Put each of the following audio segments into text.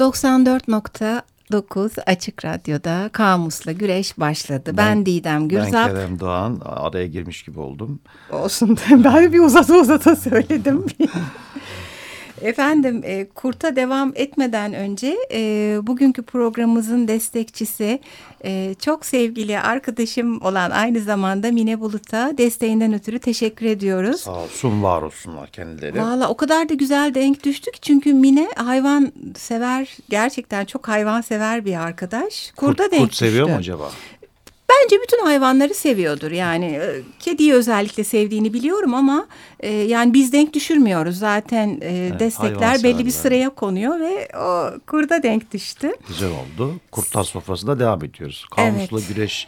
94.9 Açık Radyo'da Kamus'la güreş başladı. Ben, ben Didem Gürzap. Ben Kerem Doğan. Araya girmiş gibi oldum. Olsun. Ben bir uzata uzata söyledim. Efendim e, kurta devam etmeden önce e, bugünkü programımızın destekçisi e, çok sevgili arkadaşım olan aynı zamanda Mine Bulut'a desteğinden ötürü teşekkür ediyoruz. Sağ olsun var olsunlar kendileri. Valla o kadar da güzel denk düştük çünkü Mine hayvan sever gerçekten çok hayvan sever bir arkadaş. Kurda kurt, denk kurt seviyor düştü. mu acaba? Bence bütün hayvanları seviyordur yani e, kediyi özellikle sevdiğini biliyorum ama e, yani biz denk düşürmüyoruz zaten e, evet, destekler belli bir sıraya konuyor ve o kurda denk düştü. Güzel oldu. Kurtlar sofrasında devam ediyoruz. Kamusla evet. güreş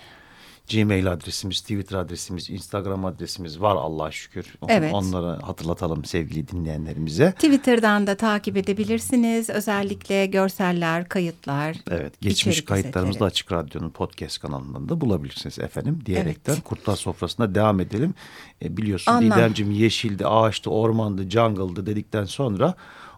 Gmail adresimiz, Twitter adresimiz, Instagram adresimiz var Allah'a şükür. Evet. Onları hatırlatalım sevgili dinleyenlerimize. Twitter'dan da takip edebilirsiniz. Özellikle görseller, kayıtlar. Evet, geçmiş kayıtlarımızı da Açık Radyo'nun podcast kanalından da bulabilirsiniz efendim diyerekten evet. Kurtlar Sofrası'na devam edelim. E, biliyorsun Anlam. Didemciğim yeşildi, ağaçtı, ormandı, jungle'dı dedikten sonra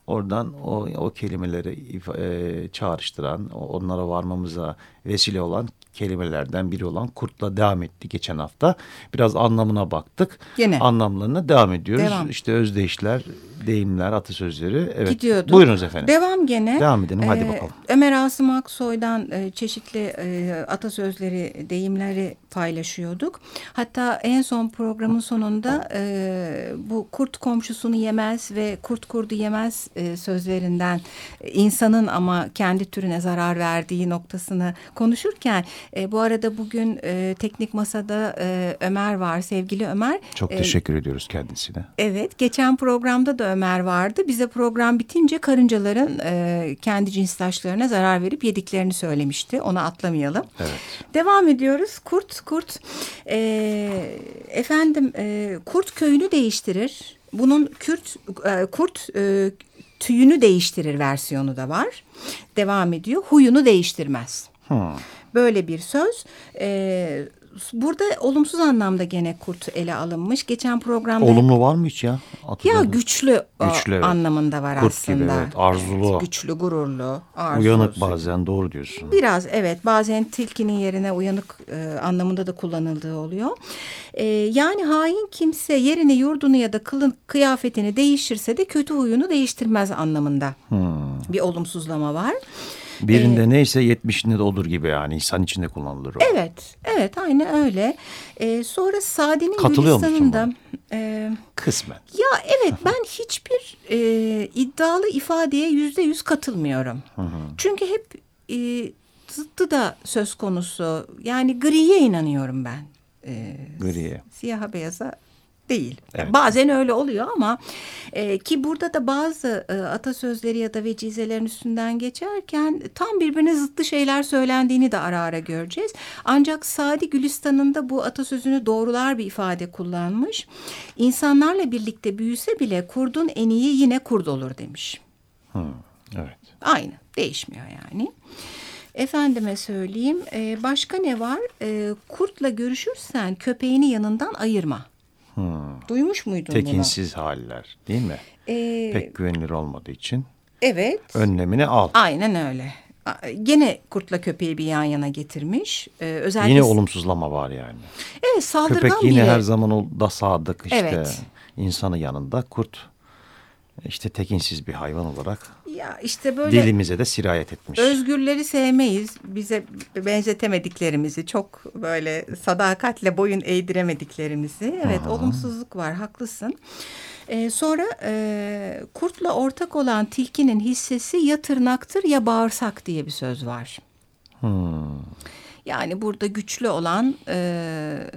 oradan o, o kelimeleri e, çağrıştıran, onlara varmamıza vesile olan kelimelerden biri olan kurtla devam etti geçen hafta. Biraz anlamına baktık. Yine. Anlamlarına devam ediyoruz. Devam. İşte özdeyişler, deyimler, atasözleri. Evet. Gidiyorduk. Buyurunuz efendim. Devam gene. Devam edelim hadi ee, bakalım. Ömer Asım Aksoy'dan e, çeşitli e, atasözleri, deyimleri paylaşıyorduk. Hatta en son programın sonunda e, bu kurt komşusunu yemez ve kurt kurdu yemez e, sözlerinden insanın ama kendi türüne zarar verdiği noktasını konuşurken e, bu arada bugün e, teknik masada e, Ömer var sevgili Ömer. Çok e, teşekkür e, ediyoruz kendisine. Evet geçen programda da Ömer vardı. Bize program bitince karıncaların e, kendi cinstaşlarına zarar verip yediklerini söylemişti. Onu atlamayalım. Evet. Devam ediyoruz. Kurt, kurt. E, efendim e, kurt köyünü değiştirir. Bunun Kürt, e, kurt e, tüyünü değiştirir versiyonu da var. Devam ediyor. Huyunu değiştirmez. Hmm. Böyle bir söz. E, burada olumsuz anlamda gene kurt ele alınmış. Geçen programda... Olumlu var mı hiç ya? Ya güçlü, güçlü evet. anlamında var kurt aslında. Gibi, evet. Arzulu. Evet, güçlü, gururlu, arzulu. Uyanık bazen doğru diyorsun. Biraz evet bazen tilkinin yerine uyanık e, anlamında da kullanıldığı oluyor. E, yani hain kimse yerini yurdunu ya da kılın, kıyafetini değiştirse de kötü huyunu değiştirmez anlamında. Hmm. Bir olumsuzlama var. Birinde ee, neyse yetmişinde de olur gibi yani insan içinde kullanılır o. Evet, evet aynı öyle. Ee, sonra Sadi'nin Gülistan'ında... E, Kısmen. Ya evet ben hiçbir e, iddialı ifadeye yüzde yüz katılmıyorum. Hı hı. Çünkü hep e, zıttı da söz konusu. Yani griye inanıyorum ben. E, griye. Siyaha beyaza değil. Evet. bazen öyle oluyor ama e, ki burada da bazı e, atasözleri ya da vecizelerin üstünden geçerken tam birbirine zıttı şeyler söylendiğini de ara ara göreceğiz. Ancak Sadi Gülistan'ın da bu atasözünü doğrular bir ifade kullanmış. İnsanlarla birlikte büyüse bile kurdun en iyi yine kurd olur demiş. Hmm, evet. Aynı değişmiyor yani. Efendime söyleyeyim e, başka ne var? E, kurtla görüşürsen köpeğini yanından ayırma. Hmm. Duymuş muydun Tekinsiz bunu? haller değil mi? Ee, Pek güvenilir olmadığı için. Evet. Önlemini al. Aynen öyle. Gene kurtla köpeği bir yan yana getirmiş. Ee, özellikle... Yine olumsuzlama var yani. Evet saldırgan Köpek yine bile... her zaman da sadık işte evet. insanı yanında. Kurt işte tekinsiz bir hayvan olarak ya işte böyle dilimize de sirayet etmiş. Özgürleri sevmeyiz. Bize benzetemediklerimizi, çok böyle sadakatle boyun eğdiremediklerimizi. Evet, Aha. olumsuzluk var, haklısın. Ee, sonra e, kurtla ortak olan tilkinin hissesi ya tırnaktır ya bağırsak diye bir söz var. Hmm. Yani burada güçlü olan e,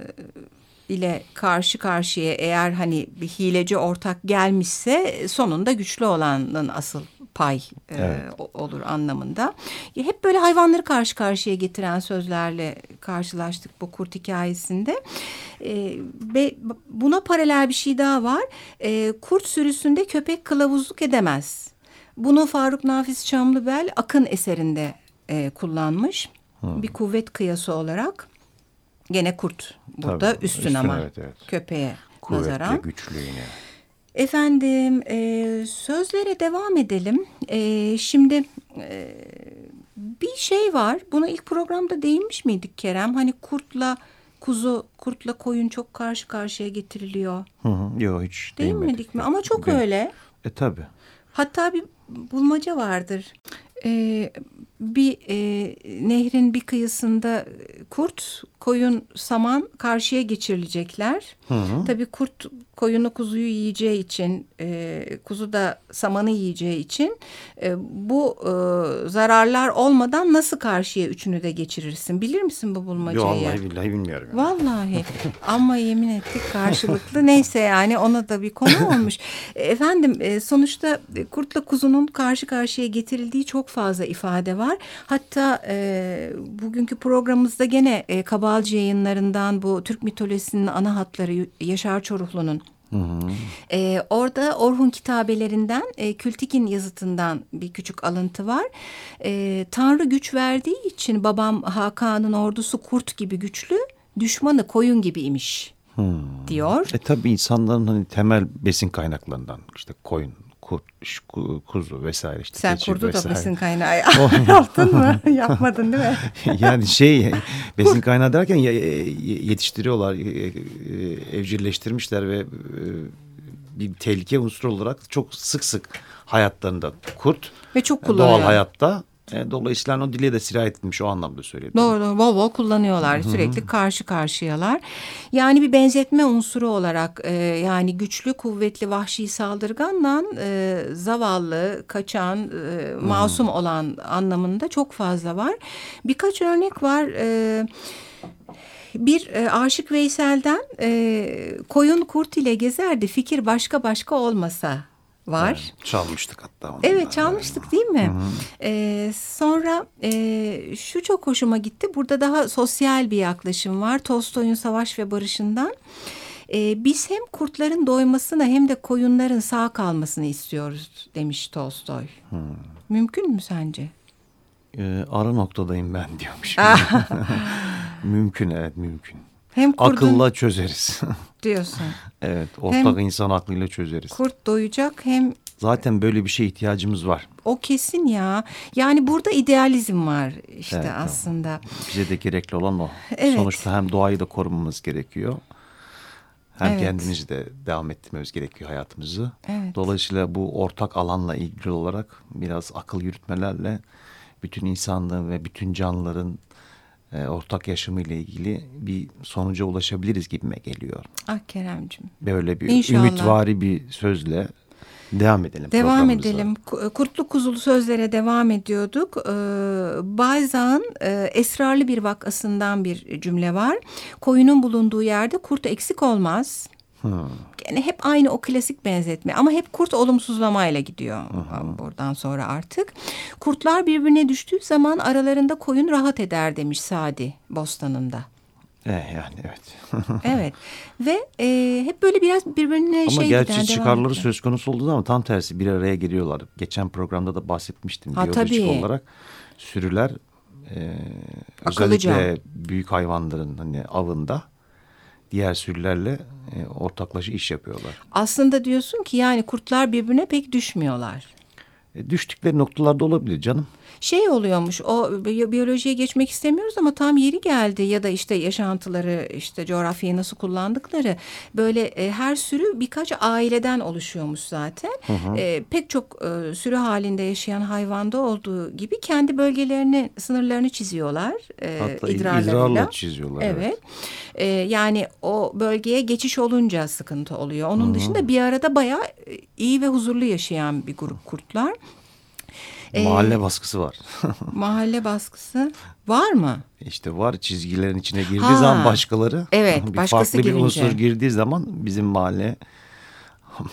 ile karşı karşıya eğer hani bir hileci ortak gelmişse sonunda güçlü olanın asıl pay e, evet. e, olur anlamında. Hep böyle hayvanları karşı karşıya getiren sözlerle karşılaştık bu kurt hikayesinde. E, ve buna paralel bir şey daha var. E, kurt sürüsünde köpek kılavuzluk edemez. Bunu Faruk Nafiz Çamlıbel Akın eserinde e, kullanmış. Hmm. Bir kuvvet kıyası olarak. Gene kurt burada Tabii, üstün, üstün ama evet, evet. köpeğe Kuvvetli, nazaran. güçlü yine. Efendim e, sözlere devam edelim. E, şimdi e, bir şey var. Buna ilk programda değinmiş miydik Kerem? Hani kurtla kuzu, kurtla koyun çok karşı karşıya getiriliyor. Hı hı, yok hiç değinmedik mi? Ama çok ben, öyle. E tabi. Hatta bir bulmaca vardır. Ee, bir e, nehrin bir kıyısında kurt, koyun, saman karşıya geçirilecekler. Hı hı. Tabii kurt koyunu kuzuyu yiyeceği için, e, kuzu da samanı yiyeceği için e, bu e, zararlar olmadan nasıl karşıya üçünü de geçirirsin? Bilir misin bu bulmacayı? Yok vallahi billahi bilmiyorum. Yani. Vallahi ama yemin ettik karşılıklı. Neyse yani ona da bir konu olmuş. Efendim e, sonuçta kurtla kuzunun karşı karşıya getirildiği çok fazla ifade var. Hatta e, bugünkü programımızda gene e, Kabalcı yayınlarından bu Türk mitolojisinin ana hatları Yaşar Çoruhlu'nun Hı hı. Ee, orada Orhun kitabelerinden e, Kültik'in yazıtından bir küçük alıntı var. E, Tanrı güç verdiği için babam Hakan'ın ordusu kurt gibi güçlü, düşmanı koyun gibi imiş. Hmm. diyor. E tabi insanların hani temel besin kaynaklarından işte koyun, kurt, kuzu vesaire işte. Sen kurdu vesaire. da besin kaynağı yaptın mı? Yapmadın değil mi? yani şey besin kaynağı derken yetiştiriyorlar, evcilleştirmişler ve bir tehlike unsuru olarak çok sık sık hayatlarında kurt ve çok kullanıyor. Doğal hayatta e, dolayısıyla o dile de sirayet etmiş o anlamda söyledim. Doğru, bol kullanıyorlar sürekli karşı karşıyalar. Yani bir benzetme unsuru olarak e, yani güçlü, kuvvetli, vahşi saldırganla e, zavallı, kaçan, e, masum olan anlamında çok fazla var. Birkaç örnek var. E, bir e, Aşık Veysel'den e, koyun kurt ile gezerdi fikir başka başka olmasa var. Evet, çalmıştık hatta. Evet çalmıştık değil mi? Hı -hı. Ee, sonra e, şu çok hoşuma gitti. Burada daha sosyal bir yaklaşım var. Tolstoy'un Savaş ve Barış'ından. Ee, biz hem kurtların doymasını hem de koyunların sağ kalmasını istiyoruz demiş Tolstoy. Hı. Mümkün mü sence? Ee, ara noktadayım ben diyormuş. mümkün evet mümkün. Hem kurdun, Akılla çözeriz. diyorsun. evet ortak hem insan aklıyla çözeriz. Kurt doyacak hem... Zaten böyle bir şeye ihtiyacımız var. O kesin ya. Yani burada idealizm var işte evet, aslında. Bize de gerekli olan o. Evet. Sonuçta hem doğayı da korumamız gerekiyor. Hem evet. kendimizi de devam ettirmemiz gerekiyor hayatımızı. Evet. Dolayısıyla bu ortak alanla ilgili olarak biraz akıl yürütmelerle bütün insanlığın ve bütün canlıların e, ortak yaşamı ile ilgili bir sonuca ulaşabiliriz gibime geliyor. Ah Keremcim. Böyle bir İnşallah. ümitvari bir sözle devam edelim. Devam edelim. Kurtlu kuzulu sözlere devam ediyorduk. Ee, Bayzak'ın e, esrarlı bir vakasından bir cümle var. Koyunun bulunduğu yerde kurt eksik olmaz. Hmm. Gene hep aynı o klasik benzetme ama hep kurt olumsuzlamayla gidiyor hmm. buradan sonra artık. Kurtlar birbirine düştüğü zaman aralarında koyun rahat eder demiş Sadi Bostanı'nda. E yani evet. evet ve e, hep böyle biraz birbirine ama şey giden gerçi çıkarları söz konusu olduğu ama tam tersi bir araya geliyorlar. Geçen programda da bahsetmiştim ha, biyolojik tabii. olarak sürüler e, özellikle büyük hayvanların hani avında diğer sürülerle e, ortaklaşa iş yapıyorlar. Aslında diyorsun ki yani kurtlar birbirine pek düşmüyorlar. E, düştükleri noktalarda olabilir canım şey oluyormuş o biyolojiye geçmek istemiyoruz ama tam yeri geldi ya da işte yaşantıları işte coğrafyayı nasıl kullandıkları böyle e, her sürü birkaç aileden oluşuyormuş zaten. Hı hı. E, pek çok e, sürü halinde yaşayan hayvanda olduğu gibi kendi bölgelerini sınırlarını çiziyorlar. E, Hatta idrarla çiziyorlar. Evet. evet. E, yani o bölgeye geçiş olunca sıkıntı oluyor. Onun hı hı. dışında bir arada bayağı e, iyi ve huzurlu yaşayan bir grup kurtlar. Mahalle ee, baskısı var. mahalle baskısı var mı? İşte var çizgilerin içine girdiği ha, zaman başkaları. Evet bir başkası farklı girince. bir unsur girdiği zaman bizim mahalle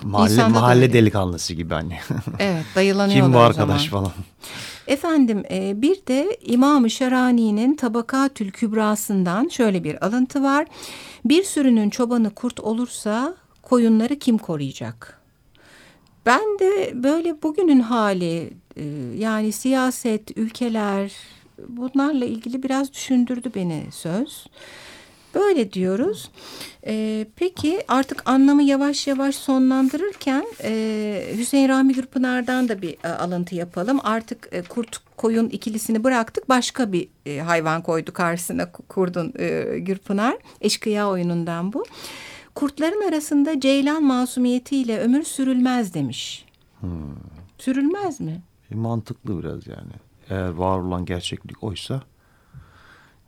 mahalle, İnsanda mahalle delikanlısı gibi hani. Evet dayılanıyorlar Kim bu arkadaş falan. Efendim e, bir de İmam-ı Şerani'nin Tabakatül Kübrası'ndan şöyle bir alıntı var. Bir sürünün çobanı kurt olursa koyunları kim koruyacak? Ben de böyle bugünün hali e, yani siyaset, ülkeler bunlarla ilgili biraz düşündürdü beni söz. Böyle diyoruz. E, peki artık anlamı yavaş yavaş sonlandırırken e, Hüseyin Rahmi Gürpınar'dan da bir e, alıntı yapalım. Artık e, kurt koyun ikilisini bıraktık başka bir e, hayvan koydu karşısına kurdun e, Gürpınar. Eşkıya oyunundan bu. Kurtların arasında ceylan masumiyetiyle ömür sürülmez demiş. Hmm. Sürülmez mi? E, mantıklı biraz yani. Eğer var olan gerçeklik oysa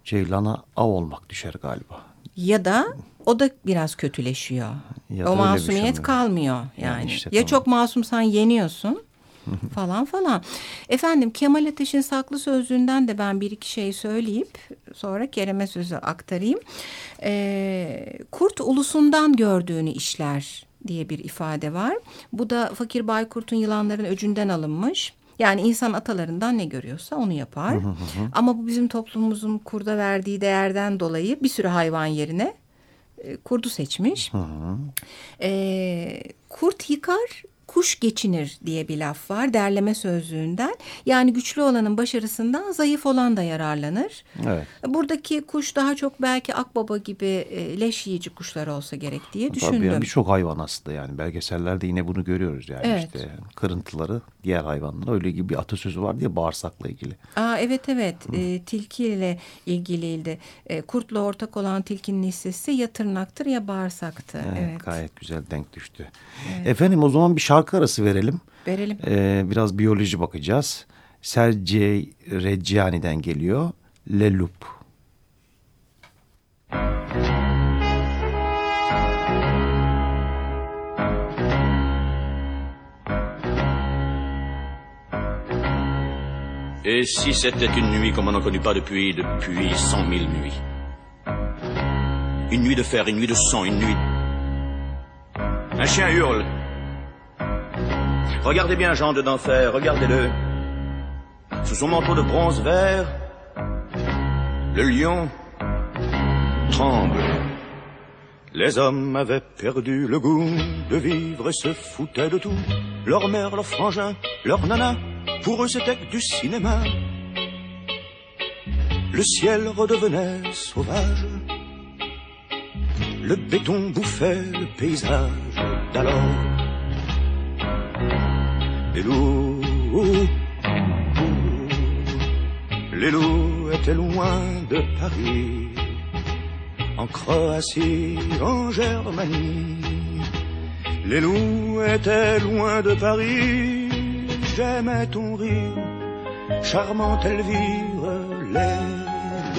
ceylana av olmak düşer galiba. Ya da o da biraz kötüleşiyor. Ya o masumiyet şey kalmıyor yani. yani işte, ya tamam. çok masumsan yeniyorsun falan falan. Efendim Kemal Ateş'in saklı sözlüğünden de ben bir iki şey söyleyip sonra Kerem'e sözü aktarayım. Ee, kurt ulusundan gördüğünü işler diye bir ifade var. Bu da Fakir Baykurt'un yılanların öcünden alınmış. Yani insan atalarından ne görüyorsa onu yapar. Ama bu bizim toplumumuzun kurda verdiği değerden dolayı bir sürü hayvan yerine e, kurdu seçmiş. E, kurt yıkar, kuş geçinir diye bir laf var derleme sözlüğünden. Yani güçlü olanın başarısından zayıf olan da yararlanır. Evet. Buradaki kuş daha çok belki akbaba gibi e, leş yiyici kuşlar olsa gerek diye düşündüm. Tabii yani birçok hayvan aslında yani belgesellerde yine bunu görüyoruz yani evet. işte kırıntıları diğer hayvanlar öyle gibi bir atasözü var diye bağırsakla ilgili. Aa, evet evet e, tilkiyle ilgiliydi. E, kurtla ortak olan tilkinin hissesi ya tırnaktır ya bağırsaktı. Evet, evet. Gayet güzel denk düştü. Evet. Efendim o zaman bir şarkı arası verelim. Verelim. Ee, biraz biyoloji bakacağız. Sergey Reggiani'den geliyor. Le Loup. Et si c'était une nuit comme on n'en connaît pas depuis, depuis cent mille nuits Une nuit de fer, une nuit de sang, une nuit... Un chien hurle. Regardez bien Jean de d'enfer, regardez-le. Sous son manteau de bronze vert, le lion tremble. Les hommes avaient perdu le goût de vivre et se foutaient de tout. Leur mère, leur frangin, leur nana, pour eux c'était que du cinéma. Le ciel redevenait sauvage. Le béton bouffait le paysage d'alors. Les loups, étaient loin de Paris, en Croatie, en Germanie. Les loups étaient loin de Paris, j'aimais ton rire, charmante Elvire, les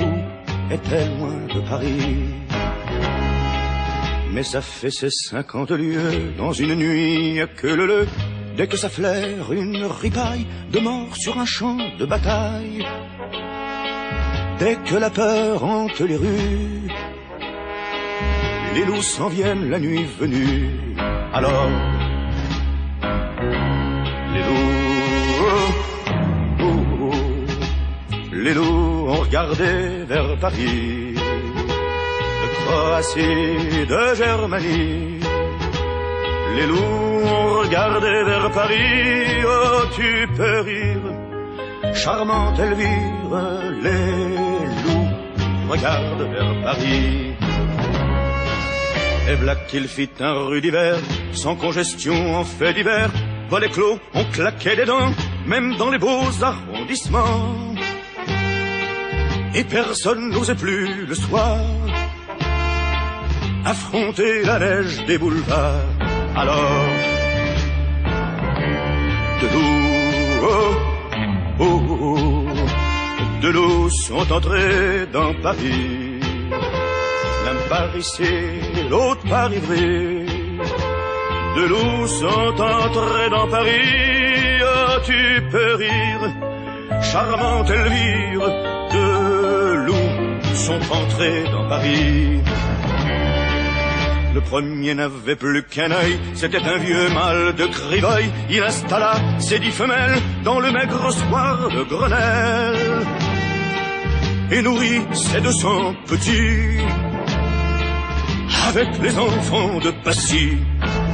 loups étaient loin de Paris. Mais ça fait ces cinquante lieues dans une nuit que le le, dès que ça flaire une ripaille de mort sur un champ de bataille. Dès que la peur hante les rues, les loups s'en viennent la nuit venue. Alors, les loups, les loups ont regardé vers Paris, de Croatie, de Germanie. Les loups ont regardé vers Paris, oh tu peux rire, charmante Elvire, les loups regardent vers Paris. Et voilà qu'il fit un rue d'hiver, sans congestion en fait d'hiver. Volets clos, on claquait des dents, même dans les beaux arrondissements. Et personne n'osait plus le soir affronter la neige des boulevards. Alors, de l'eau, oh, oh, oh, sont entrés dans Paris l'un par ici, l'autre par Ivry. De loups sont entrés dans Paris, oh, tu peux rire, charmante Elvire. De loups sont entrés dans Paris. Le premier n'avait plus qu'un œil, c'était un vieux mâle de Crivoy. Il installa ses dix femelles dans le maigre soir de Grenelle et nourrit ses deux cents petits avec les enfants de Passy.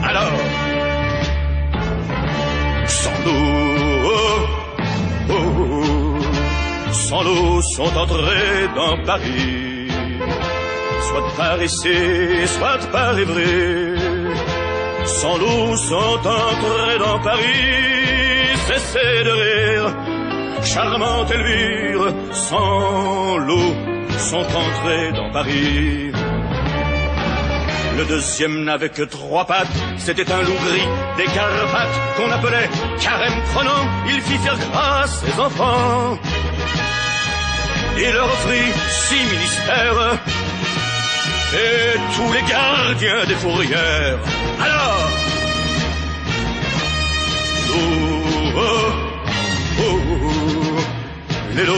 Alors, sans l'eau, oh, oh, sans l'eau sont entrés dans Paris. Soit de paresser, soit pas rêver. Sans loup sont entrés dans Paris, cessez de rire, charmante Elvire, sans loup sont entrés dans Paris. Le deuxième n'avait que trois pattes, c'était un loup gris des Carpates qu'on appelait carême prenant. Il fit faire grâce ses enfants. Il leur offrit six ministères et tous les gardiens des fourrières. Alors, oh, oh, oh, les loups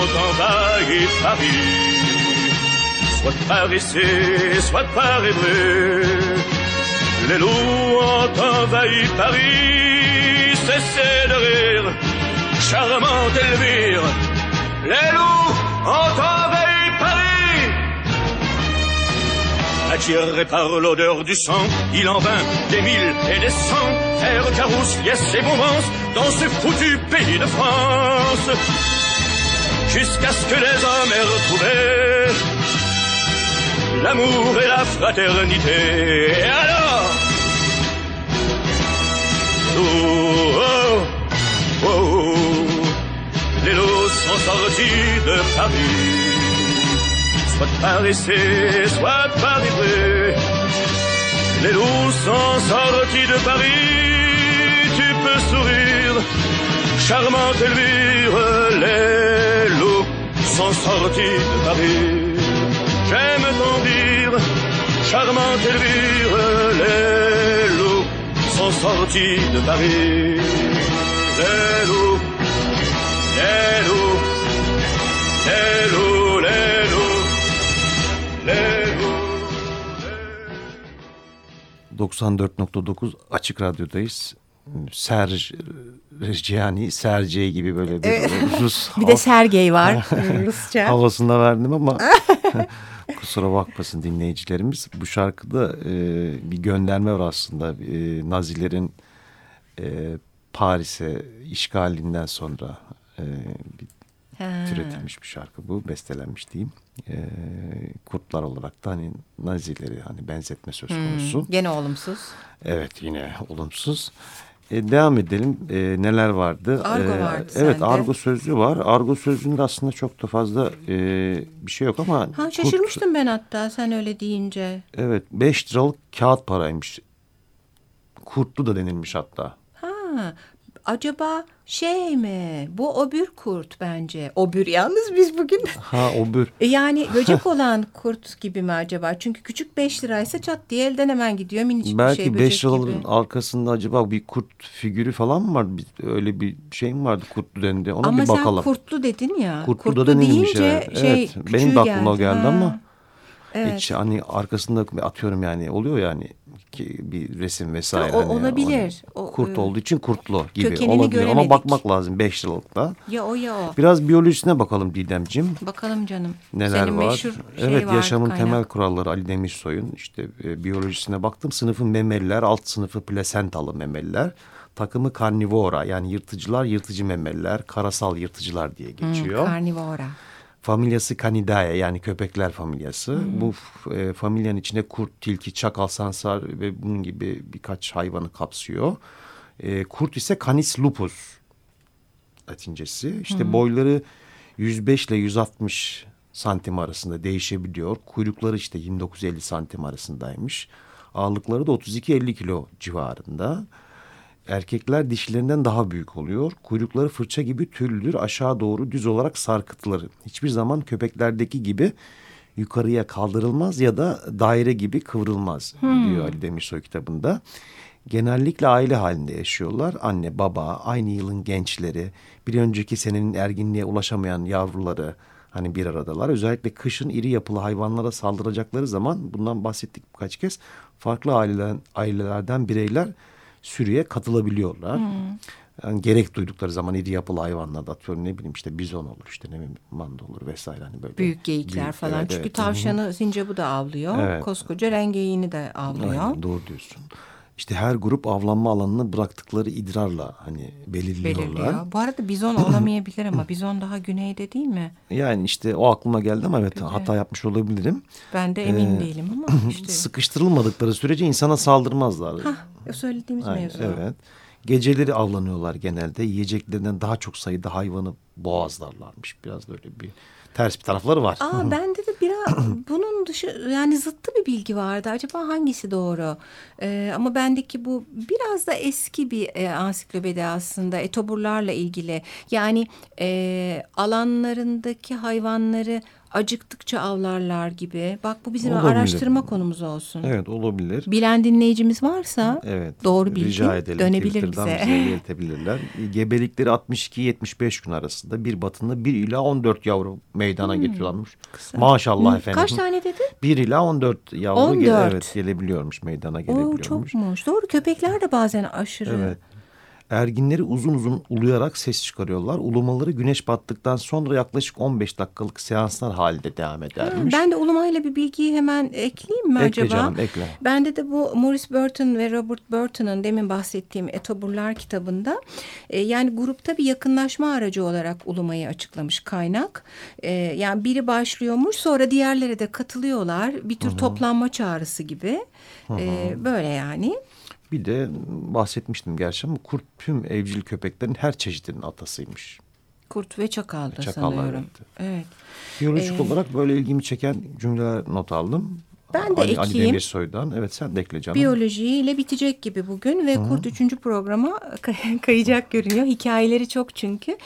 ont envahi Paris soit paressé, soit pas rêvé. Les loups ont envahi Paris, cessez de rire, charmante Elvire. Les loups ont envahi Attiré par l'odeur du sang, il en vint des mille et des cents, faire carousse, liesse et bonbons dans ce foutu pays de France. Jusqu'à ce que les hommes aient retrouvé l'amour et la fraternité. Et alors oh, oh, oh, les loups sont sortis de Paris, soit paressés, soit par Les loups sont sortis de Paris, tu peux sourire, charmante Elvire, les loups sont sortis de Paris. J'aime ton dire, charmante Elvire, les loups sont sortis de Paris. Les loups, les loups, 94.9 Açık Radyo'dayız. Serj Rejciani, Sergey gibi böyle bir Rus. bir de Sergey var Rusça. Havasında verdim ama Kusura bakmasın dinleyicilerimiz. Bu şarkıda e, bir gönderme var aslında. E, Nazilerin e, Paris'e işgalinden sonra e, bir türetilmiş bir şarkı bu. Bestelenmiş diyeyim. E, kurtlar olarak da hani Nazileri hani benzetme söz konusu. Hmm, gene olumsuz. Evet yine olumsuz. E, devam edelim. E, neler vardı? Argo e, vardı Evet sende. argo sözlüğü var. Argo sözlüğünde aslında çok da fazla e, bir şey yok ama... Ha, şaşırmıştım kurt, ben hatta sen öyle deyince. Evet 5 liralık kağıt paraymış. Kurtlu da denilmiş hatta. Ha, acaba şey mi? Bu obür kurt bence. Obür yalnız biz bugün. Ha obür. E, yani böcek olan kurt gibi mi acaba? Çünkü küçük beş liraysa çat diye elden hemen gidiyor minicik Belki bir şey. Belki beş liraların arkasında acaba bir kurt figürü falan mı var? Öyle bir şey mi vardı kurtlu dendi? Ona ama bir bakalım. Ama sen kurtlu dedin ya. Kurtlu, kurtlu da denilmiş yani. Şey, evet. Benim de aklıma geldi, geldi ama. Evet. Hiç hani arkasında atıyorum yani oluyor yani ki bir resim vesaire. O, hani olabilir. O, kurt o, olduğu için kurtlu gibi olabilir göremedik. ama bakmak lazım 5 yıllıkta. Ya o ya o. Biraz biyolojisine bakalım Didemciğim. Bakalım canım. Neler Senin var? Meşhur şey evet yaşamın kaynak. temel kuralları Ali Demirsoy'un işte e, biyolojisine baktım. Sınıfı memeliler, alt sınıfı plasentalı memeliler. Takımı karnivora yani yırtıcılar, yırtıcı memeliler, karasal yırtıcılar diye geçiyor. Hmm, karnivora familyası Canidae yani köpekler familyası. Hmm. Bu e, familyanın içinde kurt, tilki, çakal, sansar ve bunun gibi birkaç hayvanı kapsıyor. E, kurt ise Canis lupus latincesi. İşte hmm. boyları 105 ile 160 santim arasında değişebiliyor. Kuyrukları işte 29-50 santim arasındaymış. Ağırlıkları da 32-50 kilo civarında. Erkekler dişilerinden daha büyük oluyor. Kuyrukları fırça gibi tüllüdür. Aşağı doğru düz olarak sarkıtılır. Hiçbir zaman köpeklerdeki gibi yukarıya kaldırılmaz ya da daire gibi kıvrılmaz hmm. diyor Ali Demirsoy kitabında. Genellikle aile halinde yaşıyorlar. Anne, baba, aynı yılın gençleri, bir önceki senenin erginliğe ulaşamayan yavruları hani bir aradalar. Özellikle kışın iri yapılı hayvanlara saldıracakları zaman bundan bahsettik birkaç kez. Farklı ailelerden, ailelerden bireyler sürüye katılabiliyorlar. Hmm. Yani gerek duydukları zaman iri yapılı hayvanlarda atıyorum ne bileyim işte bizon olur işte ne bileyim manda olur vesaire hani böyle. Büyük geyikler büyük, falan evet, çünkü evet. tavşanı sincapı da avlıyor. Evet. Koskoca rengeyiğini de avlıyor. Aynen, doğru diyorsun. İşte her grup avlanma alanını bıraktıkları idrarla hani belirliyorlar. Belirliyor. Bu arada bizon olamayabilir ama bizon daha güneyde değil mi? Yani işte o aklıma geldi ama evet Güney. hata yapmış olabilirim. Ben de emin ee, değilim ama işte. Sıkıştırılmadıkları sürece insana saldırmazlar. Hah, söylediğimiz Aynen, mevzu. Evet. Geceleri avlanıyorlar genelde. Yiyeceklerinden daha çok sayıda hayvanı boğazlarlarmış. Biraz böyle bir ters bir tarafları var. Aa, bende de biraz bunun dışı yani zıttı bir bilgi vardı. Acaba hangisi doğru? Ee, ama bendeki bu biraz da eski bir e, ansiklopedi aslında etoburlarla ilgili. Yani e, alanlarındaki hayvanları acıktıkça avlarlar gibi. Bak bu bizim olabilir. araştırma konumuz olsun. Evet olabilir. Bilen dinleyicimiz varsa evet, doğru bilgi rica edelim. dönebilir bize. bize iletebilirler. Gebelikleri 62-75 gün arasında bir batında 1 ila 14 yavru meydana hmm, getiriyorlarmış. Kısa. Maşallah hmm, efendim. Kaç tane dedi? 1 ila 14 yavru 14. Ge evet, gelebiliyormuş meydana gelebiliyormuş. Oo, çokmuş. Doğru köpekler de bazen aşırı. Evet. Erginleri uzun uzun uluyarak ses çıkarıyorlar. Ulumaları güneş battıktan sonra yaklaşık 15 dakikalık seanslar halinde devam edermiş. Ha, ben de ulumayla bir bilgiyi hemen ekleyeyim mi ekle acaba? Canım, ekle Bende de bu Maurice Burton ve Robert Burton'ın demin bahsettiğim Etoburlar kitabında e, yani grupta bir yakınlaşma aracı olarak ulumayı açıklamış kaynak. E, yani biri başlıyormuş sonra diğerleri de katılıyorlar. Bir tür Hı -hı. toplanma çağrısı gibi. Hı -hı. E, böyle yani. Bir de bahsetmiştim gerçi ama kurt tüm evcil köpeklerin her çeşidinin atasıymış. Kurt ve çakal da Çakal, sanıyorum. Evet. evet. Biyolojik ee, olarak böyle ilgimi çeken cümleler not aldım. Ben de Ali, ekleyeyim. Ali Demirsoy'dan. Evet sen de ekle canım. Biyolojiyle bitecek gibi bugün ve Hı-hı. Kurt üçüncü programa kayacak görünüyor. Hikayeleri çok çünkü.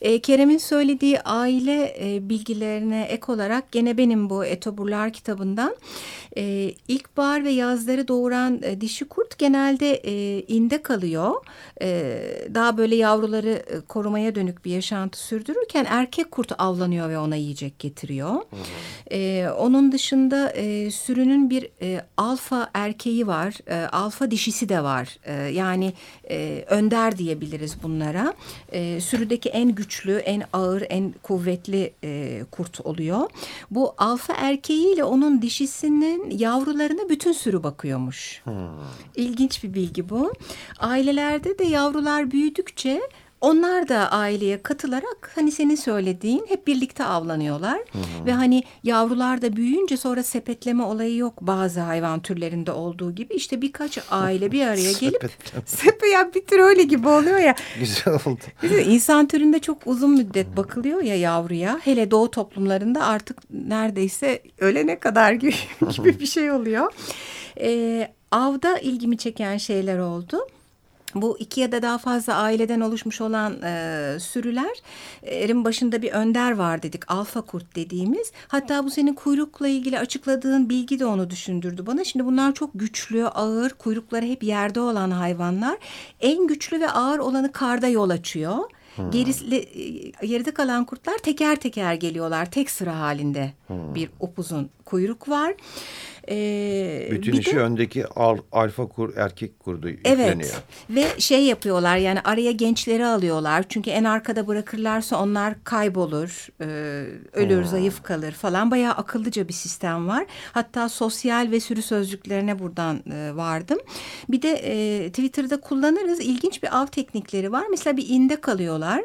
E, Kerem'in söylediği aile e, bilgilerine ek olarak gene benim bu Etoburlar kitabından e, ilkbahar ve yazları doğuran e, dişi kurt genelde e, inde kalıyor. E, daha böyle yavruları e, korumaya dönük bir yaşantı sürdürürken erkek kurt avlanıyor ve ona yiyecek getiriyor. E, onun dışında e, sürünün bir e, alfa erkeği var, e, alfa dişisi de var. E, yani e, önder diyebiliriz bunlara. E, sürüdeki en güçlü, en ağır, en kuvvetli e, kurt oluyor. Bu alfa erkeğiyle onun dişisinin yavrularına bütün sürü bakıyormuş. Hmm. İlginç bir bilgi bu. Ailelerde de yavrular büyüdükçe onlar da aileye katılarak hani senin söylediğin hep birlikte avlanıyorlar. Hı hı. Ve hani yavrular da büyüyünce sonra sepetleme olayı yok bazı hayvan türlerinde olduğu gibi. işte birkaç aile bir araya gelip sepe ya bir tür öyle gibi oluyor ya. Güzel oldu. İnsan türünde çok uzun müddet bakılıyor ya yavruya. Hele doğu toplumlarında artık neredeyse ölene kadar gibi, gibi bir şey oluyor. Ee, avda ilgimi çeken şeyler oldu bu iki ya da daha fazla aileden oluşmuş olan e, sürülerin başında bir önder var dedik. Alfa kurt dediğimiz. Hatta bu senin kuyrukla ilgili açıkladığın bilgi de onu düşündürdü bana. Şimdi bunlar çok güçlü, ağır, kuyrukları hep yerde olan hayvanlar. En güçlü ve ağır olanı karda yol açıyor. Hmm. Gerisi, geride kalan kurtlar teker teker geliyorlar. Tek sıra halinde hmm. bir upuzun kuyruk var. Ee, Bütün işi de, öndeki al, alfa kur erkek kurdu yükleniyor. Evet ve şey yapıyorlar yani araya gençleri alıyorlar. Çünkü en arkada bırakırlarsa onlar kaybolur, e, ölür, hmm. zayıf kalır falan. Bayağı akıllıca bir sistem var. Hatta sosyal ve sürü sözcüklerine buradan e, vardım. Bir de e, Twitter'da kullanırız. İlginç bir av teknikleri var. Mesela bir inde kalıyorlar.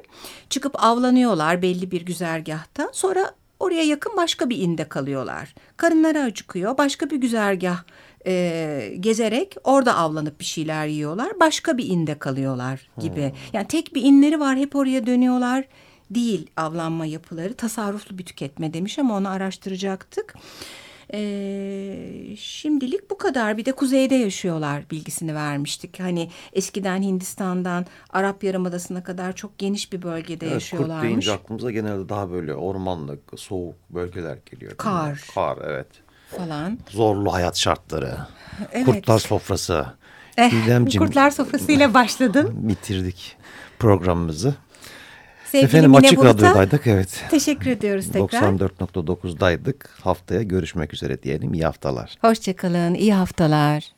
Çıkıp avlanıyorlar belli bir güzergahta. Sonra Oraya yakın başka bir inde kalıyorlar. Karınları acıkıyor. Başka bir güzergah e, gezerek orada avlanıp bir şeyler yiyorlar. Başka bir inde kalıyorlar gibi. Hmm. Yani tek bir inleri var hep oraya dönüyorlar. Değil avlanma yapıları. Tasarruflu bir tüketme demiş ama onu araştıracaktık. E, şimdilik bu kadar. Bir de kuzeyde yaşıyorlar bilgisini vermiştik. Hani eskiden Hindistan'dan Arap Yarımadası'na kadar çok geniş bir bölgede evet, yaşıyorlarmış. Kurt deyince aklımıza genelde daha böyle ormanlık, soğuk bölgeler geliyor. Kar. Kar evet. Falan. Zorlu hayat şartları. Evet. Kurtlar sofrası. Eh, kurtlar sofrasıyla başladın. Bitirdik programımızı. Sevgili Efendim Mine Açık Bulut'a Radyo'daydık evet. Teşekkür ediyoruz tekrar. 94.9'daydık. Haftaya görüşmek üzere diyelim. İyi haftalar. Hoşçakalın. İyi haftalar.